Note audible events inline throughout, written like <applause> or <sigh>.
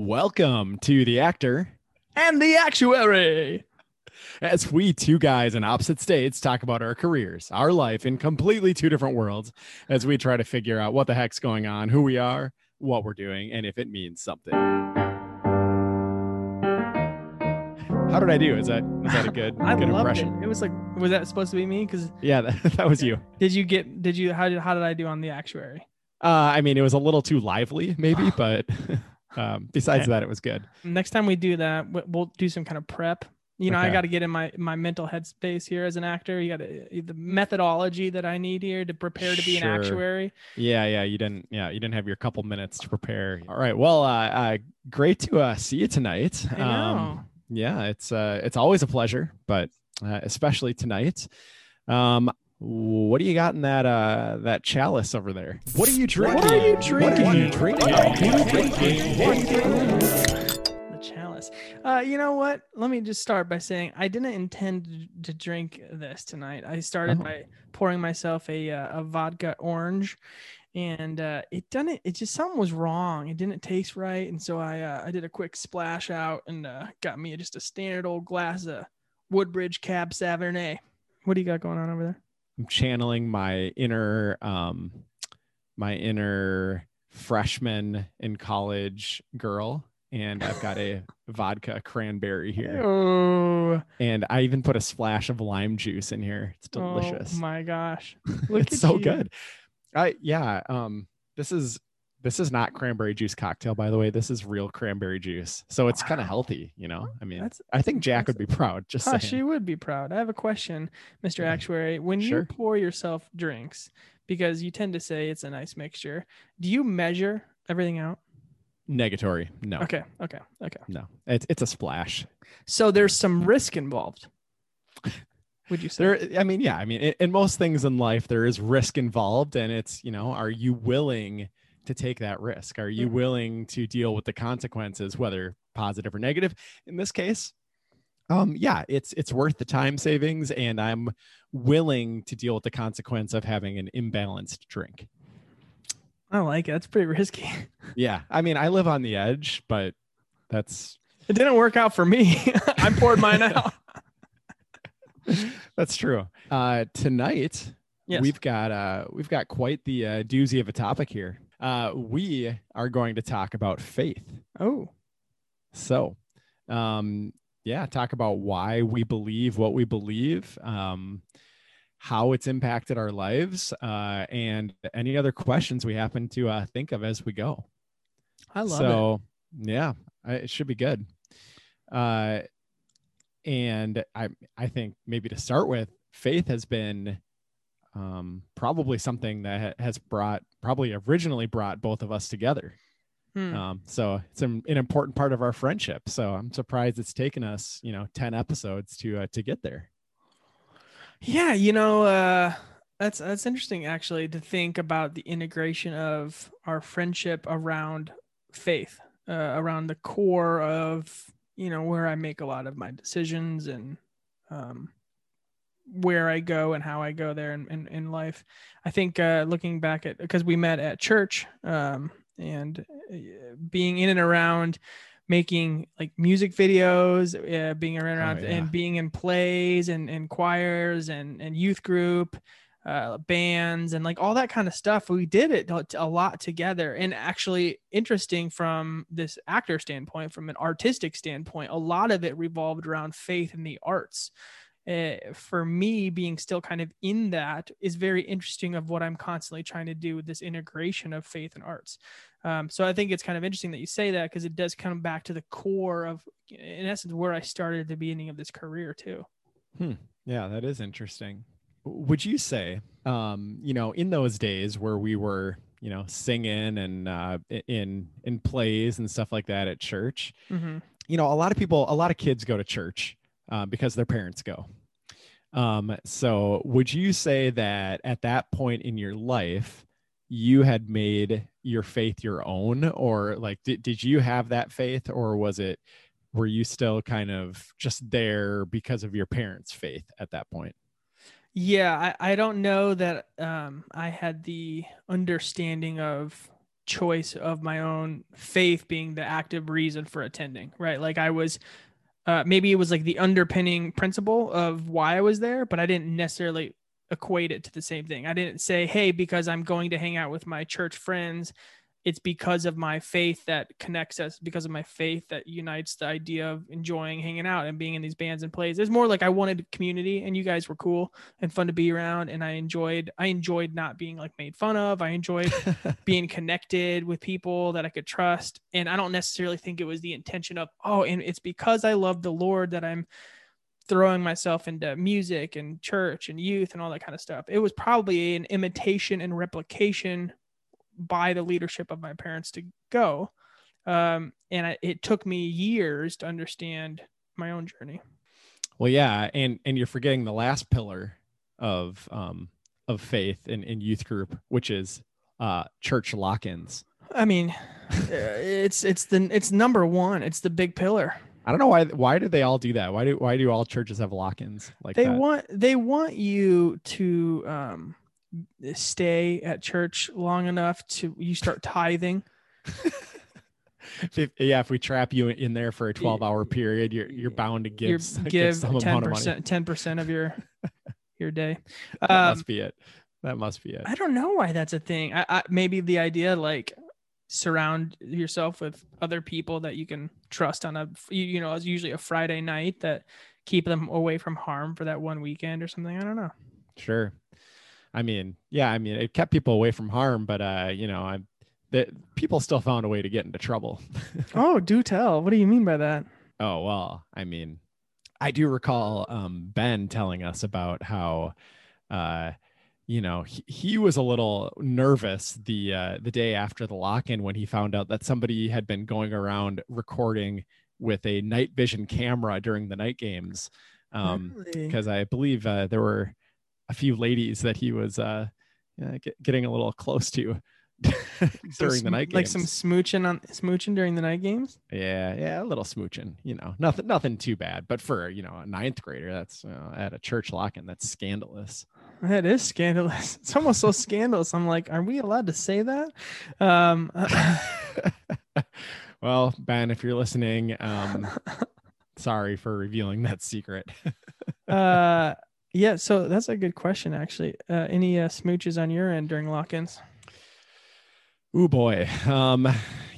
Welcome to the actor and the actuary. as we two guys in opposite states talk about our careers, our life in completely two different worlds as we try to figure out what the heck's going on, who we are, what we're doing, and if it means something. How did I do? Is that is that a good <laughs> I good loved impression? it. It was like, was that supposed to be me? Because Yeah, <laughs> that, that was you. did you get? Did you? How did? How did I do on the actuary? Uh, I mean, it was a little too lively, maybe, <sighs> but <laughs> um, besides Okay. that, it was good. Next time we do that, we- we'll do some kind of prep. You know, I got to get in my my mental headspace here as an actor. You got to the methodology that I need here to prepare to be Sure. an actuary. Yeah, yeah, you didn't. Yeah, you didn't have your couple minutes to prepare. All right. Well, uh, uh great to uh, see you tonight. Know. yeah, it's uh, it's always a pleasure, but uh, especially tonight. Um, what do you got in that uh that chalice over there? What are you drinking? What are you drinking? What are you drinking? the chalice. Uh, you know what? Let me just start by saying I didn't intend to drink this tonight. I started Oh. by pouring myself a uh, a vodka orange, and uh, it didn't. It just something was wrong. It didn't taste right, and so I uh, I did a quick splash out and uh, got me just a standard old glass of Woodbridge Cab Savernet. What do you got going on over there? I'm channeling my inner um my inner freshman in college girl and I've got a <laughs> vodka cranberry here Oh, and I even put a splash of lime juice in here. It's delicious. Oh my gosh, <laughs> Look it's so you. good. I yeah, um this is this is not cranberry juice cocktail by the way. This is real cranberry juice. So it's kind of healthy, you know. I mean, That's I think Jack would be proud just ah, saying. she would be proud. I have a question, Mr. Yeah. Mm-hmm. Actuary. When Sure. you pour yourself drinks, because you tend to say it's a nice mixture, do you measure everything out? Negatory. No. Okay, okay, okay. No. It's it's a splash. So there's some risk involved. Would you say? there i mean yeah i mean in, in most things in life there is risk involved and it's you know are you willing to take that risk are you Mhm. willing to deal with the consequences whether positive or negative in this case um yeah it's it's worth the time savings and i'm willing to deal with the consequence of having an imbalanced drink I like it. That's pretty risky. <laughs> yeah i mean i live on the edge but that's It didn't work out for me. <laughs> I poured mine <laughs> out. that's true uh tonight Yes. we've got uh we've got quite the uh, doozy of a topic here uh we are going to talk about faith. Oh, so um yeah talk about why we believe what we believe um how it's impacted our lives uh and any other questions we happen to uh think of as we go. I love it. so yeah it should be good. Uh and i i think maybe to start with faith has been um probably something that has brought probably originally brought both of us together. Hmm. um so it's an, an important part of our friendship. So i'm surprised it's taken us you know 10 episodes to uh, to get there. Yeah, you know, uh, that's that's interesting actually to think about the integration of our friendship around faith, uh, around the core of you know where I make a lot of my decisions and um, where I go and how I go there in, in, in life. I think uh, looking back at because we met at church um, and uh, being in and around making like music videos, uh, being around Oh, yeah. and being in plays and, and choirs and, and youth group, uh, bands and like all that kind of stuff. We did it a lot together and actually interesting from this actor standpoint, from an artistic standpoint, a lot of it revolved around faith in the arts. Uh, for me, being still kind of in that is very interesting of what I'm constantly trying to do with this integration of faith and arts. Um, so I think it's kind of interesting that you say that because it does come back to the core of, in essence, where I started at the beginning of this career too. Yeah, that is interesting. Would you say, um, you know, in those days where we were, you know, singing and uh, in in plays and stuff like that at church, Mm-hmm. you know, a lot of people, a lot of kids go to church uh, because their parents go. Um, so, would you say that at that point in your life, you had made your faith your own, or like, did did you have that faith, or was it? Were you still kind of just there because of your parents' faith at that point? Yeah, I, I don't know that um, I had the understanding of choice of my own faith being the active reason for attending, right? Like I was uh, maybe it was like the underpinning principle of why I was there, but I didn't necessarily equate it to the same thing. I didn't say, hey, because I'm going to hang out with my church friends, it's because of my faith that connects us, because of my faith that unites the idea of enjoying hanging out and being in these bands and plays. It's more like I wanted community and you guys were cool and fun to be around. And I enjoyed, I enjoyed not being like made fun of. I enjoyed <laughs> being connected with people that I could trust. And I don't necessarily think it was the intention of, oh, and it's because I love the Lord that I'm throwing myself into music and church and youth and all that kind of stuff. It was probably an imitation and replication by the leadership of my parents to go. Um, and I, it took me years to understand my own journey. Well, yeah, and and you're forgetting the last pillar of um, of faith in, in youth group, which is uh, church lock-ins. I mean, <laughs> it's it's the it's number one. It's the big pillar. I don't know why. Why do they all do that? Why do why do all churches have lock-ins like they that? want they want you to um, stay at church long enough to you start tithing. <laughs> if, yeah, if we trap you in there for a 12 hour period, you're you're bound to give give ten percent ten percent of your <laughs> your day. that um, must be it. That must be it. I don't know why that's a thing. I, I, maybe the idea like surround yourself with other people that you can trust on a you, you know it's usually a friday night that keep them away from harm for that one weekend or something i don't know sure i mean yeah i mean it kept people away from harm but uh you know i that people still found a way to get into trouble. <laughs> Oh do tell. What do you mean by that? Oh well i mean i do recall um ben telling us about how uh you know he, he was a little nervous the uh, the day after the lock-in when he found out that somebody had been going around recording with a night vision camera during the night games. Um because really? i believe uh, there were a few ladies that he was uh, get, getting a little close to <laughs> during the night games. like some smooching on smooching during the night games yeah yeah a little smooching you know nothing nothing too bad but for you know a ninth grader that's at a church lock-in that's scandalous that is scandalous. <laughs> It's almost so scandalous. I'm like, are we allowed to say that? Um, <laughs> well, Ben, if you're listening, um, sorry for revealing that secret. uh, yeah. So that's a good question, actually. Uh, any uh, smooches on your end during lock-ins? Oh boy. Um,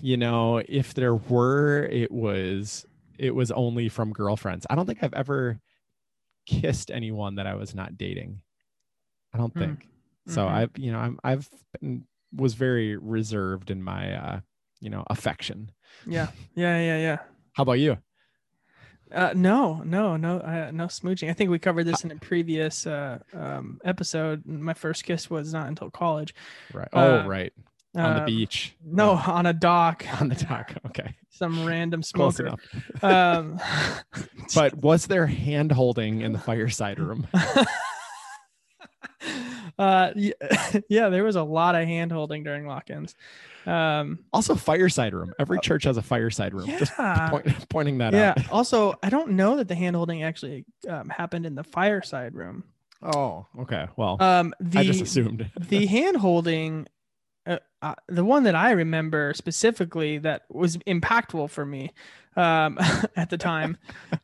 you know, if there were, it was it was only from girlfriends. I don't think I've ever kissed anyone that I was not dating. I don't hmm. think. Mm-hmm. So I've, you know, I'm, I've been, was very reserved in my, uh, you know, affection. Yeah. Yeah. Yeah. Yeah. How about you? Uh, no, no, no, uh, no smooching. I think we covered this in a previous uh, um, episode. My first kiss was not until college. Right. Oh, uh, right. On the um, beach. No, on a dock. <laughs> On the dock. Okay. Some random smoker. um, <laughs> but was there hand holding in the fireside room? <laughs> uh, <laughs> yeah, there was a lot of hand holding during lock-ins. Um, also, fireside room. Every oh, church has a fireside room. Yeah. Just point, <laughs> pointing that yeah. out. Yeah. <laughs> Also, I don't know that the hand holding actually um, happened in the fireside room. Oh, okay. Well, um, the, I just assumed the hand holding. Uh, uh, the one that I remember specifically that was impactful for me um, at the time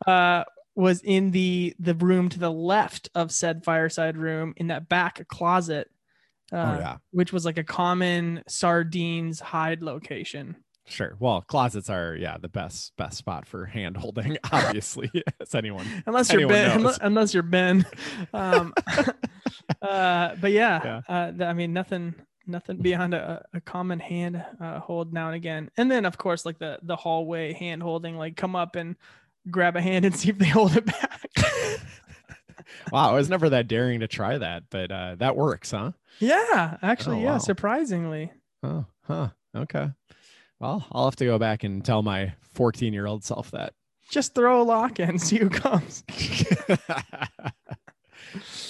uh, was in the the room to the left of said fireside room in that back closet. Oh, uh, oh yeah, which was like a common sardines hide location. Sure. Well, closets are yeah the best best spot for hand holding. <laughs> Obviously, <laughs> as anyone unless you're Ben, unless, unless, you're Ben. <laughs> Um, uh, but yeah, yeah. Uh, I mean nothing nothing beyond a, a common hand uh, hold now and again, and then of course like the the hallway hand holding, like come up and grab a hand and see if they hold it back. <laughs> wow, I was never that daring to try that, but uh, that works, huh? Yeah, actually, oh, yeah, wow. surprisingly. Oh, huh. Okay. Well, I'll have to go back and tell my 14 year old self that. Just throw a lock in, <laughs> see who comes. <laughs>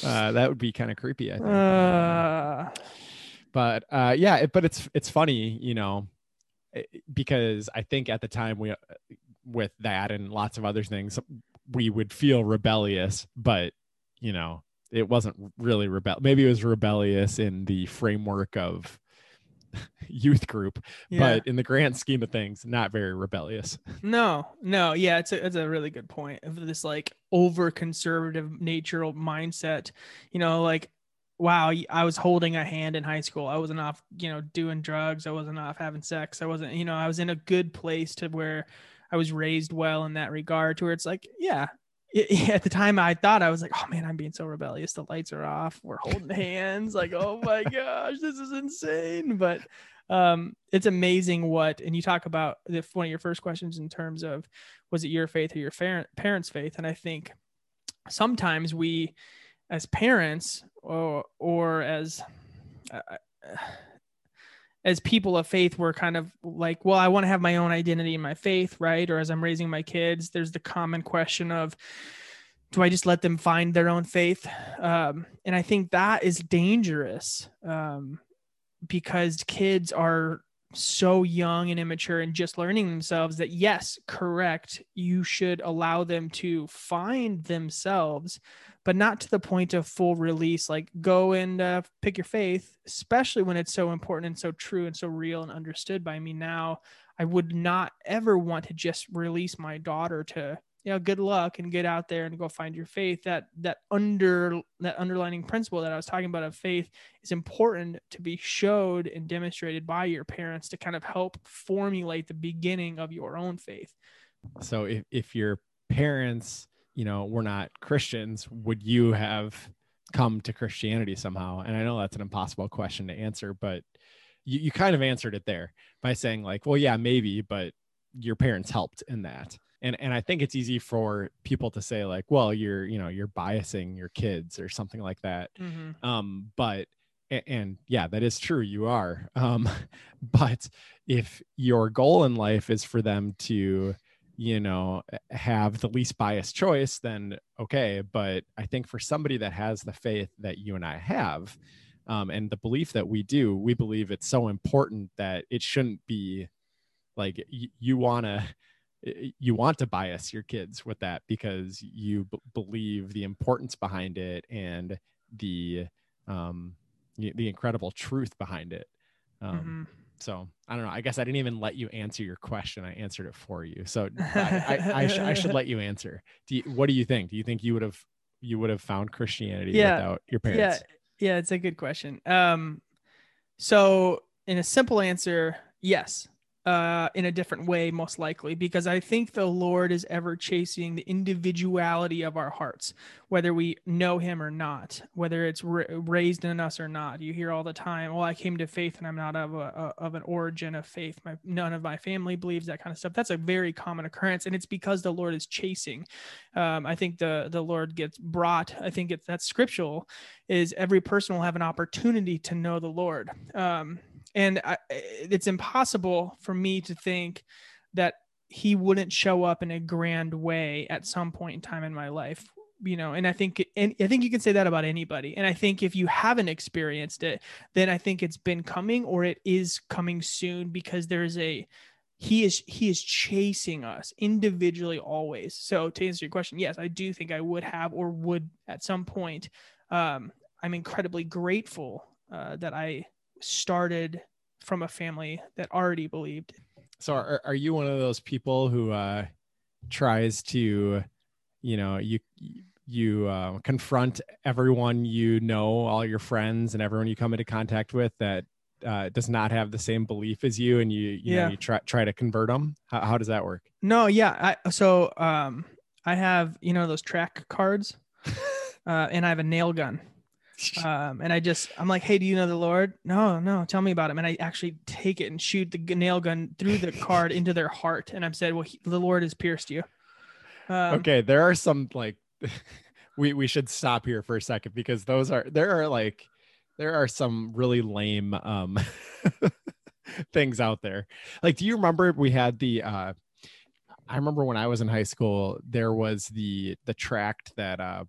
uh, that would be kind of creepy, I think. Uh... But uh, yeah, it, but it's it's funny, you know, eh, because I think at the time we with that and lots of other things, we would feel rebellious, but you know, it wasn't really rebel. Maybe it was rebellious in the framework of <laughs> youth group, Yeah. but in the grand scheme of things, not very rebellious. No, no, yeah, it's a it's a really good point of this like over conservative natural mindset. You know, like wow, I was holding a hand in high school. I wasn't off, you know, doing drugs. I wasn't off having sex. I wasn't, you know, I was in a good place to where I was raised well in that regard. To where it's like, <laughs> yeah. at the time, I thought I was like, "Oh man, I'm being so rebellious. The lights are off. We're holding hands. Like, oh my <laughs> gosh, this is insane." But um it's amazing what and you talk about the one of your first questions in terms of was it your faith or your fa- parents faith and i think sometimes we as parents or or as uh, as people of faith we're kind of like well i want to have my own identity in my faith right? Or as i'm raising my kids there's the common question of do i just let them find their own faith? Um, and i think that is dangerous um, because kids are so young and immature and just learning themselves that yes correct you should allow them to find themselves but not to the point of full release like go and uh, pick your faith especially when it's so important and so true and so real and understood by me now. I would not ever want to just release my daughter to you know good luck and get out there and go find your faith. That that under that underlining principle that i was talking about of faith is important to be showed and demonstrated by your parents to kind of help formulate the beginning of your own faith. So if, if your parents, you know, were not Christians, would you have come to Christianity somehow? And I know that's an impossible question to answer, but you, you kind of answered it there by saying like, well, yeah, maybe, but your parents helped in that. And and I think it's easy for people to say like, well, you're, you know, you're biasing your kids or something like that. Um, but a- and yeah, that is true. You are. Um, <laughs> but if your goal in life is for them to, you know, have the least biased choice, then okay. But I think for somebody that has the faith that you and I have, um, and the belief that we do, we believe it's so important that it shouldn't be like y- you want to you want to bias your kids with that because you b- believe the importance behind it and the um the incredible truth behind it um Mhm. So i don't know. I guess i didn't even let you answer your question. I answered it for you. So <laughs> i i, I, sh- I should let you answer. Do you, what do you think? Do you think you would have you would have found christianity Yeah. without your parents? Yeah, yeah, it's a good question. Um, so in a simple answer, yes. Uh, in a different way, most likely, because I think the Lord is ever chasing the individuality of our hearts, whether we know Him or not, whether it's ra- raised in us or not. You hear all the time, "Well, I came to faith, and I'm not of a of an origin of faith. My none of my family believes that kind of stuff." That's a very common occurrence, and it's because the Lord is chasing. Um, I think the the Lord gets brought. I think it's that's scriptural is every person will have an opportunity to know the Lord. Um, and I, it's impossible for me to think that he wouldn't show up in a grand way at some point in time in my life you know and i think and i think you can say that about anybody. And i think if you haven't experienced it then i think it's been coming or it is coming soon because there's a he is he is chasing us individually always. So to answer your question yes i do think i would have or would at some point. Um, i'm incredibly grateful uh, that i started from a family that already believed So are, are you one of those people who uh, tries to, you know, you you uh, confront everyone you know, all your friends and everyone you come into contact with that uh, does not have the same belief as you, and you you Yeah. know you try try to convert them? How, how does that work? No, yeah. I so um I have you know those tract cards, <laughs> uh, and I have a nail gun. Um, and I just I'm like, hey, do you know the Lord? No, no, tell me about him. And I actually take it and shoot the nail gun through the card into their heart, and I'm said, well, he, the Lord has pierced you. Um, okay, there are some like <laughs> we we should stop here for a second because those are there are like there are some really lame um <laughs> things out there. Like, do you remember we had the uh I remember when I was in high school, there was the the tract that uh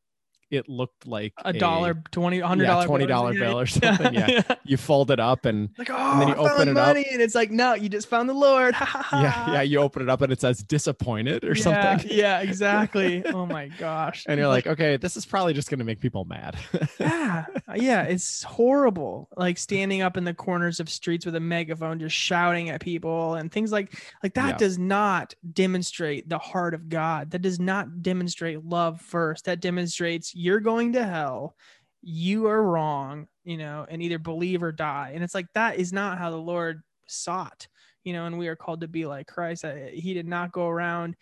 it looked like a dollar, twenty, hundred yeah, dollar, twenty dollar bill or something. Yeah. <laughs> you fold it up and like oh, and then oh, you I found open it money, up. and it's like no, you just found the Lord. yeah, yeah, you open it up and it says disappointed or yeah, something. Yeah, <laughs> exactly. Oh my gosh. And you're like, okay, this is probably just gonna make people mad. <laughs> yeah, yeah, it's horrible. Like standing up in the corners of streets with a megaphone, just shouting at people and things like like that Yeah. does not demonstrate the heart of God. That does not demonstrate love first. That demonstrates you're going to hell. You are wrong, you know, and either believe or die. And it's like that is not how the Lord sought, you know, and we are called to be like Christ. He did not go around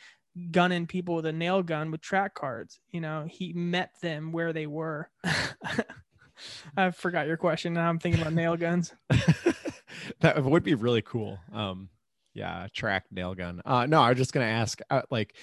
gunning people with a nail gun with tract cards. You know, he met them where they were. <laughs> I forgot your question. Now I'm thinking about nail <laughs> guns. <laughs> that would be really cool. Um, yeah, tract nail gun. Uh, no, I was just gonna ask. Uh, like,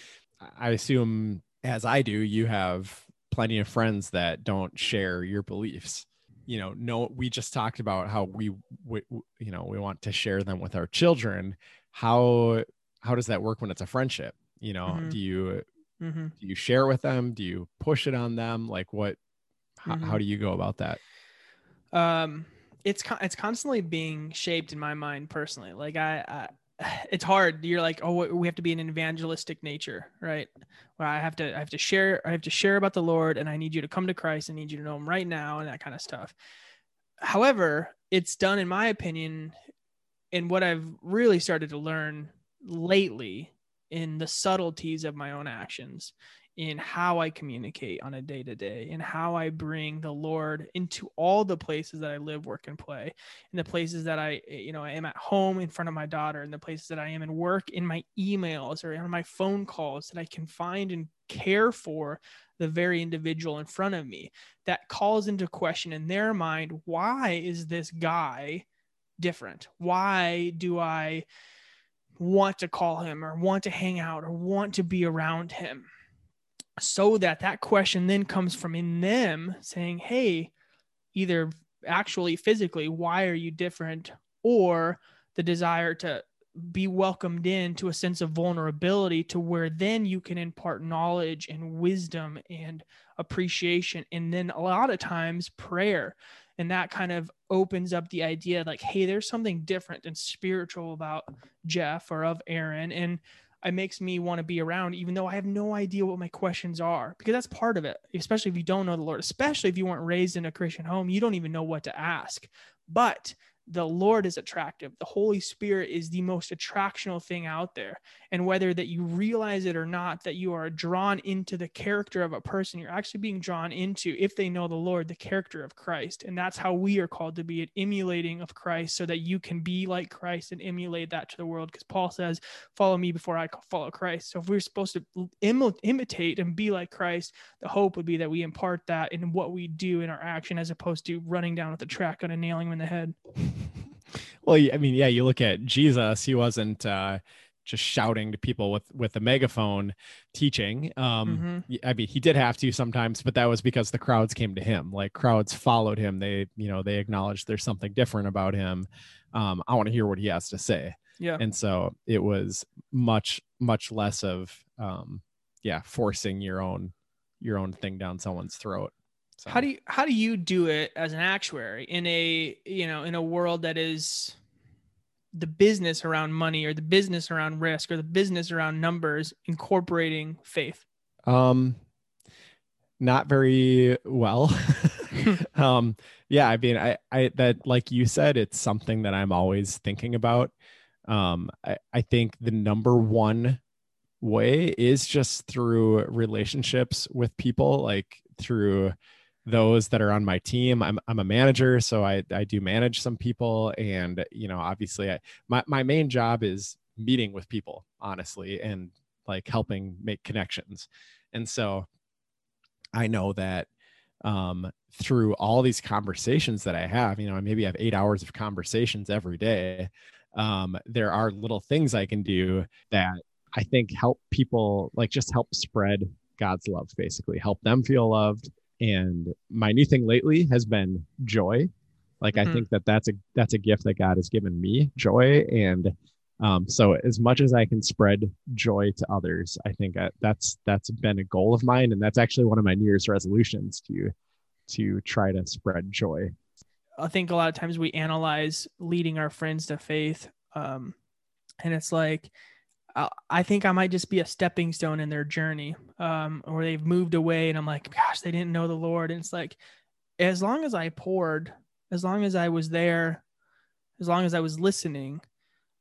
I assume as I do, you have plenty of friends that don't share your beliefs. You know, no, we just talked about how we, we, you know, we want to share them with our children. How how does that work when it's a friendship? You know, Mhm. do you hmm do you share with them? Do you push it on them? Like, what? How, how Mhm. do you go about that? Um, it's con- it's constantly being shaped in my mind personally. Like I, I, it's hard. You're like, oh, we have to be an evangelistic nature, right? Where I have to, I have to share, I have to share about the Lord, and I need you to come to Christ. I need you to know Him right now, and that kind of stuff. However, it's done, in my opinion, in what I've really started to learn lately in the subtleties of my own actions in how I communicate on a day to day and how I bring the Lord into all the places that I live, work, and play, in the places that I, eh, you know, I am at home in front of my daughter, in the places that I am in work, in my emails or on my phone calls, that I can find and care for the very individual in front of me that calls into question in their mind, why is this guy different? Why do I want to call him or want to hang out or want to be around him? So that that question then comes from in them saying hey either actually physically why are you different? Or the desire to be welcomed in to a sense of vulnerability to where then you can impart knowledge and wisdom and appreciation and then a lot of times prayer. And that kind of opens up the idea like hey there's something different and spiritual about jeff or of aaron. And it makes me want to be around even though i have no idea what my questions are because that's part of it especially if you don't know the lord especially if you weren't raised in a christian home you don't even know what to ask. But the lord is attractive the holy spirit is the most attractional thing out there and whether that you realize it or not that you are drawn into the character of a person you're actually being drawn into if they know the lord the character of christ and that's how we are called to be an emulating of christ so that you can be like christ and emulate that to the world because paul says follow me before I follow Christ. So if we're supposed to Im- imitate and be like Christ, the hope would be that we impart that in what we do in our action, as opposed to running down with a tract and nailing him in the head. <laughs> Well, I mean, yeah, you look at Jesus, he wasn't uh, just shouting to people with with a megaphone teaching. Um, Mhm. y- I mean, he did have to sometimes, but that was because the crowds came to him. Like crowds followed him. They, you know, they acknowledged there's something different about him. Um, I want to hear what he has to say. Yeah. And so it was much, much less of, um, yeah, forcing your own your own thing down someone's throat. So. How do you how do you do it as an actuary in a you know in a world that is the business around money or the business around risk or the business around numbers incorporating faith? Um, not very well. <laughs> <laughs> um, yeah, I mean, I, I, that, like you said, it's something that I'm always thinking about. Um, I, I think the number one way is just through relationships with people, like through those that are on my team. I'm, I'm a manager, so I, I do manage some people. And, you know, obviously I, my, my main job is meeting with people, honestly, and like helping make connections. And so I know that um, through all these conversations that I have, you know, I maybe have eight hours of conversations every day. Um, there are little things I can do that I think help people, like just help spread God's love, basically, help them feel loved. And my new thing lately has been joy. Like I Mhm. think that that's a that's a gift that God has given me, joy, and Um, so as much as I can spread joy to others, I think uh, that's that's been a goal of mine, and that's actually one of my New Year's resolutions to to try to spread joy. I think a lot of times we analyze leading our friends to faith, um, and it's like I think I might just be a stepping stone in their journey, um, or they've moved away, and I'm like, gosh, they didn't know the Lord, and it's like, as long as I poured, as long as I was there, as long as I was listening,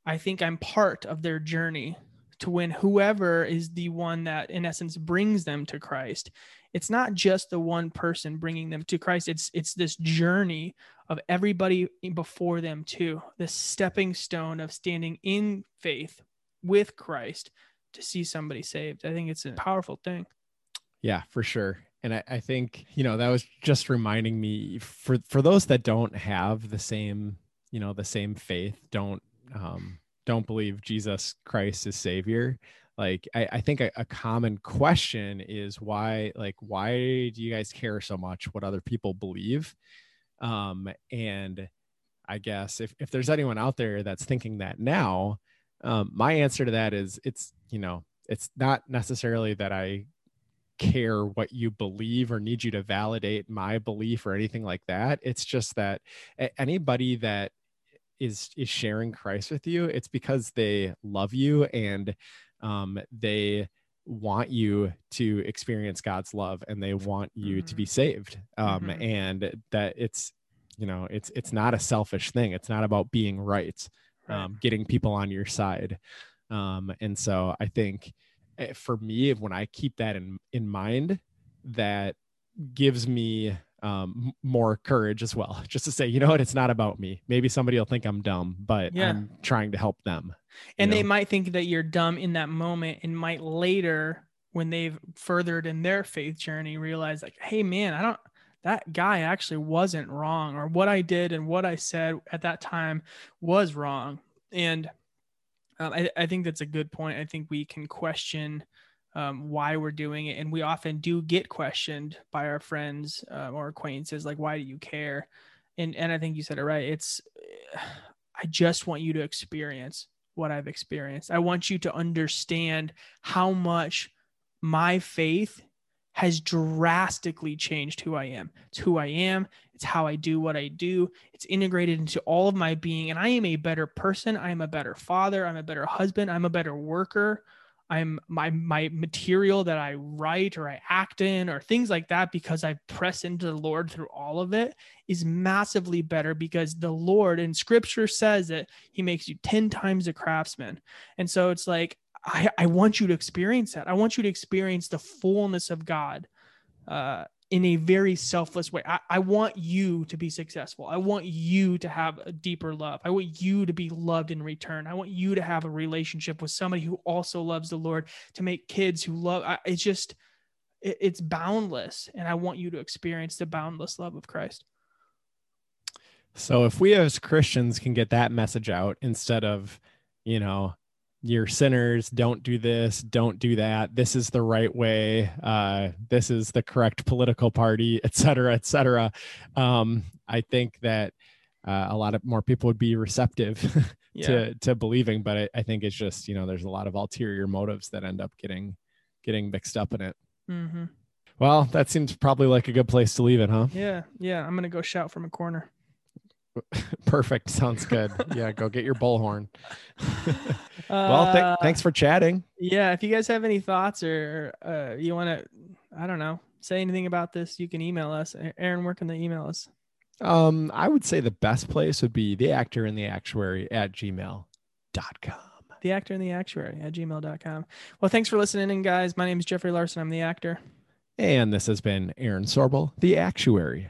I think I'm part of their journey to when whoever is the one that, in essence, brings them to Christ. It's not just the one person bringing them to Christ. It's it's this journey of everybody before them too. This stepping stone of standing in faith with Christ to see somebody saved. I think it's a powerful thing. Yeah, for sure. And I, I think, you know, that was just reminding me for for those that don't have the same, you know, the same faith, don't um don't believe Jesus Christ is Savior. Like I, I think a, a common question is why, like, why do you guys care so much what other people believe? Um, and I guess if, if there's anyone out there that's thinking that now, um, my answer to that is it's, you know, it's not necessarily that I care what you believe or need you to validate my belief or anything like that. It's just that anybody that is is sharing Christ with you, it's because they love you and um, they want you to experience God's love and they want you mm-hmm. to be mm-hmm. saved. Um, mm-hmm. And that it's you know it's it's not a selfish thing. It's not about being right um, getting people on your side. Um, and so I think eh, for me, when I keep that in, in mind, that gives me um, more courage as well. <laughs> Just to say, you know what, it's not about me. Maybe somebody will think I'm dumb, but yeah. I'm trying to help them. And know? they might think that you're dumb in that moment and might later, when they've furthered in their faith journey, realize like, hey man, I don't that guy actually wasn't wrong, or what I did and what I said at that time was wrong. And um, I, I, think that's a good point. I think we can question um, why we're doing it. And we often do get questioned by our friends uh, or acquaintances, like, why do you care? And, and I think you said it right. It's, <sighs> I just want you to experience what I've experienced. I want you to understand how much my faith has drastically changed who I am. It's who I am. It's how I do what I do. It's integrated into all of my being. And I am a better person. I am a better father. I'm a better husband. I'm a better worker. I'm my my material that I write or I act in or things like that because I press into the Lord through all of it is massively better because the Lord in scripture says that he makes you 10 times a craftsman. And so it's like I, I want you to experience that. I want you to experience the fullness of God uh, in a very selfless way. I, I want you to be successful. I want you to have a deeper love. I want you to be loved in return. I want you to have a relationship with somebody who also loves the Lord, to make kids who love. I, it's just, it, it's boundless. And I want you to experience the boundless love of Christ. So if we as Christians can get that message out instead of, you know, you're sinners don't do this don't do that. This is the right way. Uh, this is the correct political party <laughs> et cetera et cetera. Um, i think that uh, a lot of more people would be receptive <laughs> yeah. to to believing but I, I, think it's just you know there's a lot of ulterior motives that end up getting getting mixed up in it. Mm-hmm. well that seems probably like a good place to leave it huh? Yeah yeah i'm gonna go shout from a corner <laughs> Perfect. Sounds good. Yeah, go get your bullhorn. <laughs> well, th- uh, thanks for chatting. Yeah, if you guys have any thoughts or uh, you want to, I don't know, say anything about this, you can email us. Aaron, where can they email us? Um, I would say the best place would be the actor and the actuary at gmail.com. The actor and the actuary at gmail.com. Well, thanks for listening, in, guys. My name is Jeffrey Larson. I'm the actor. And this has been Aaron Sorbel, the actuary.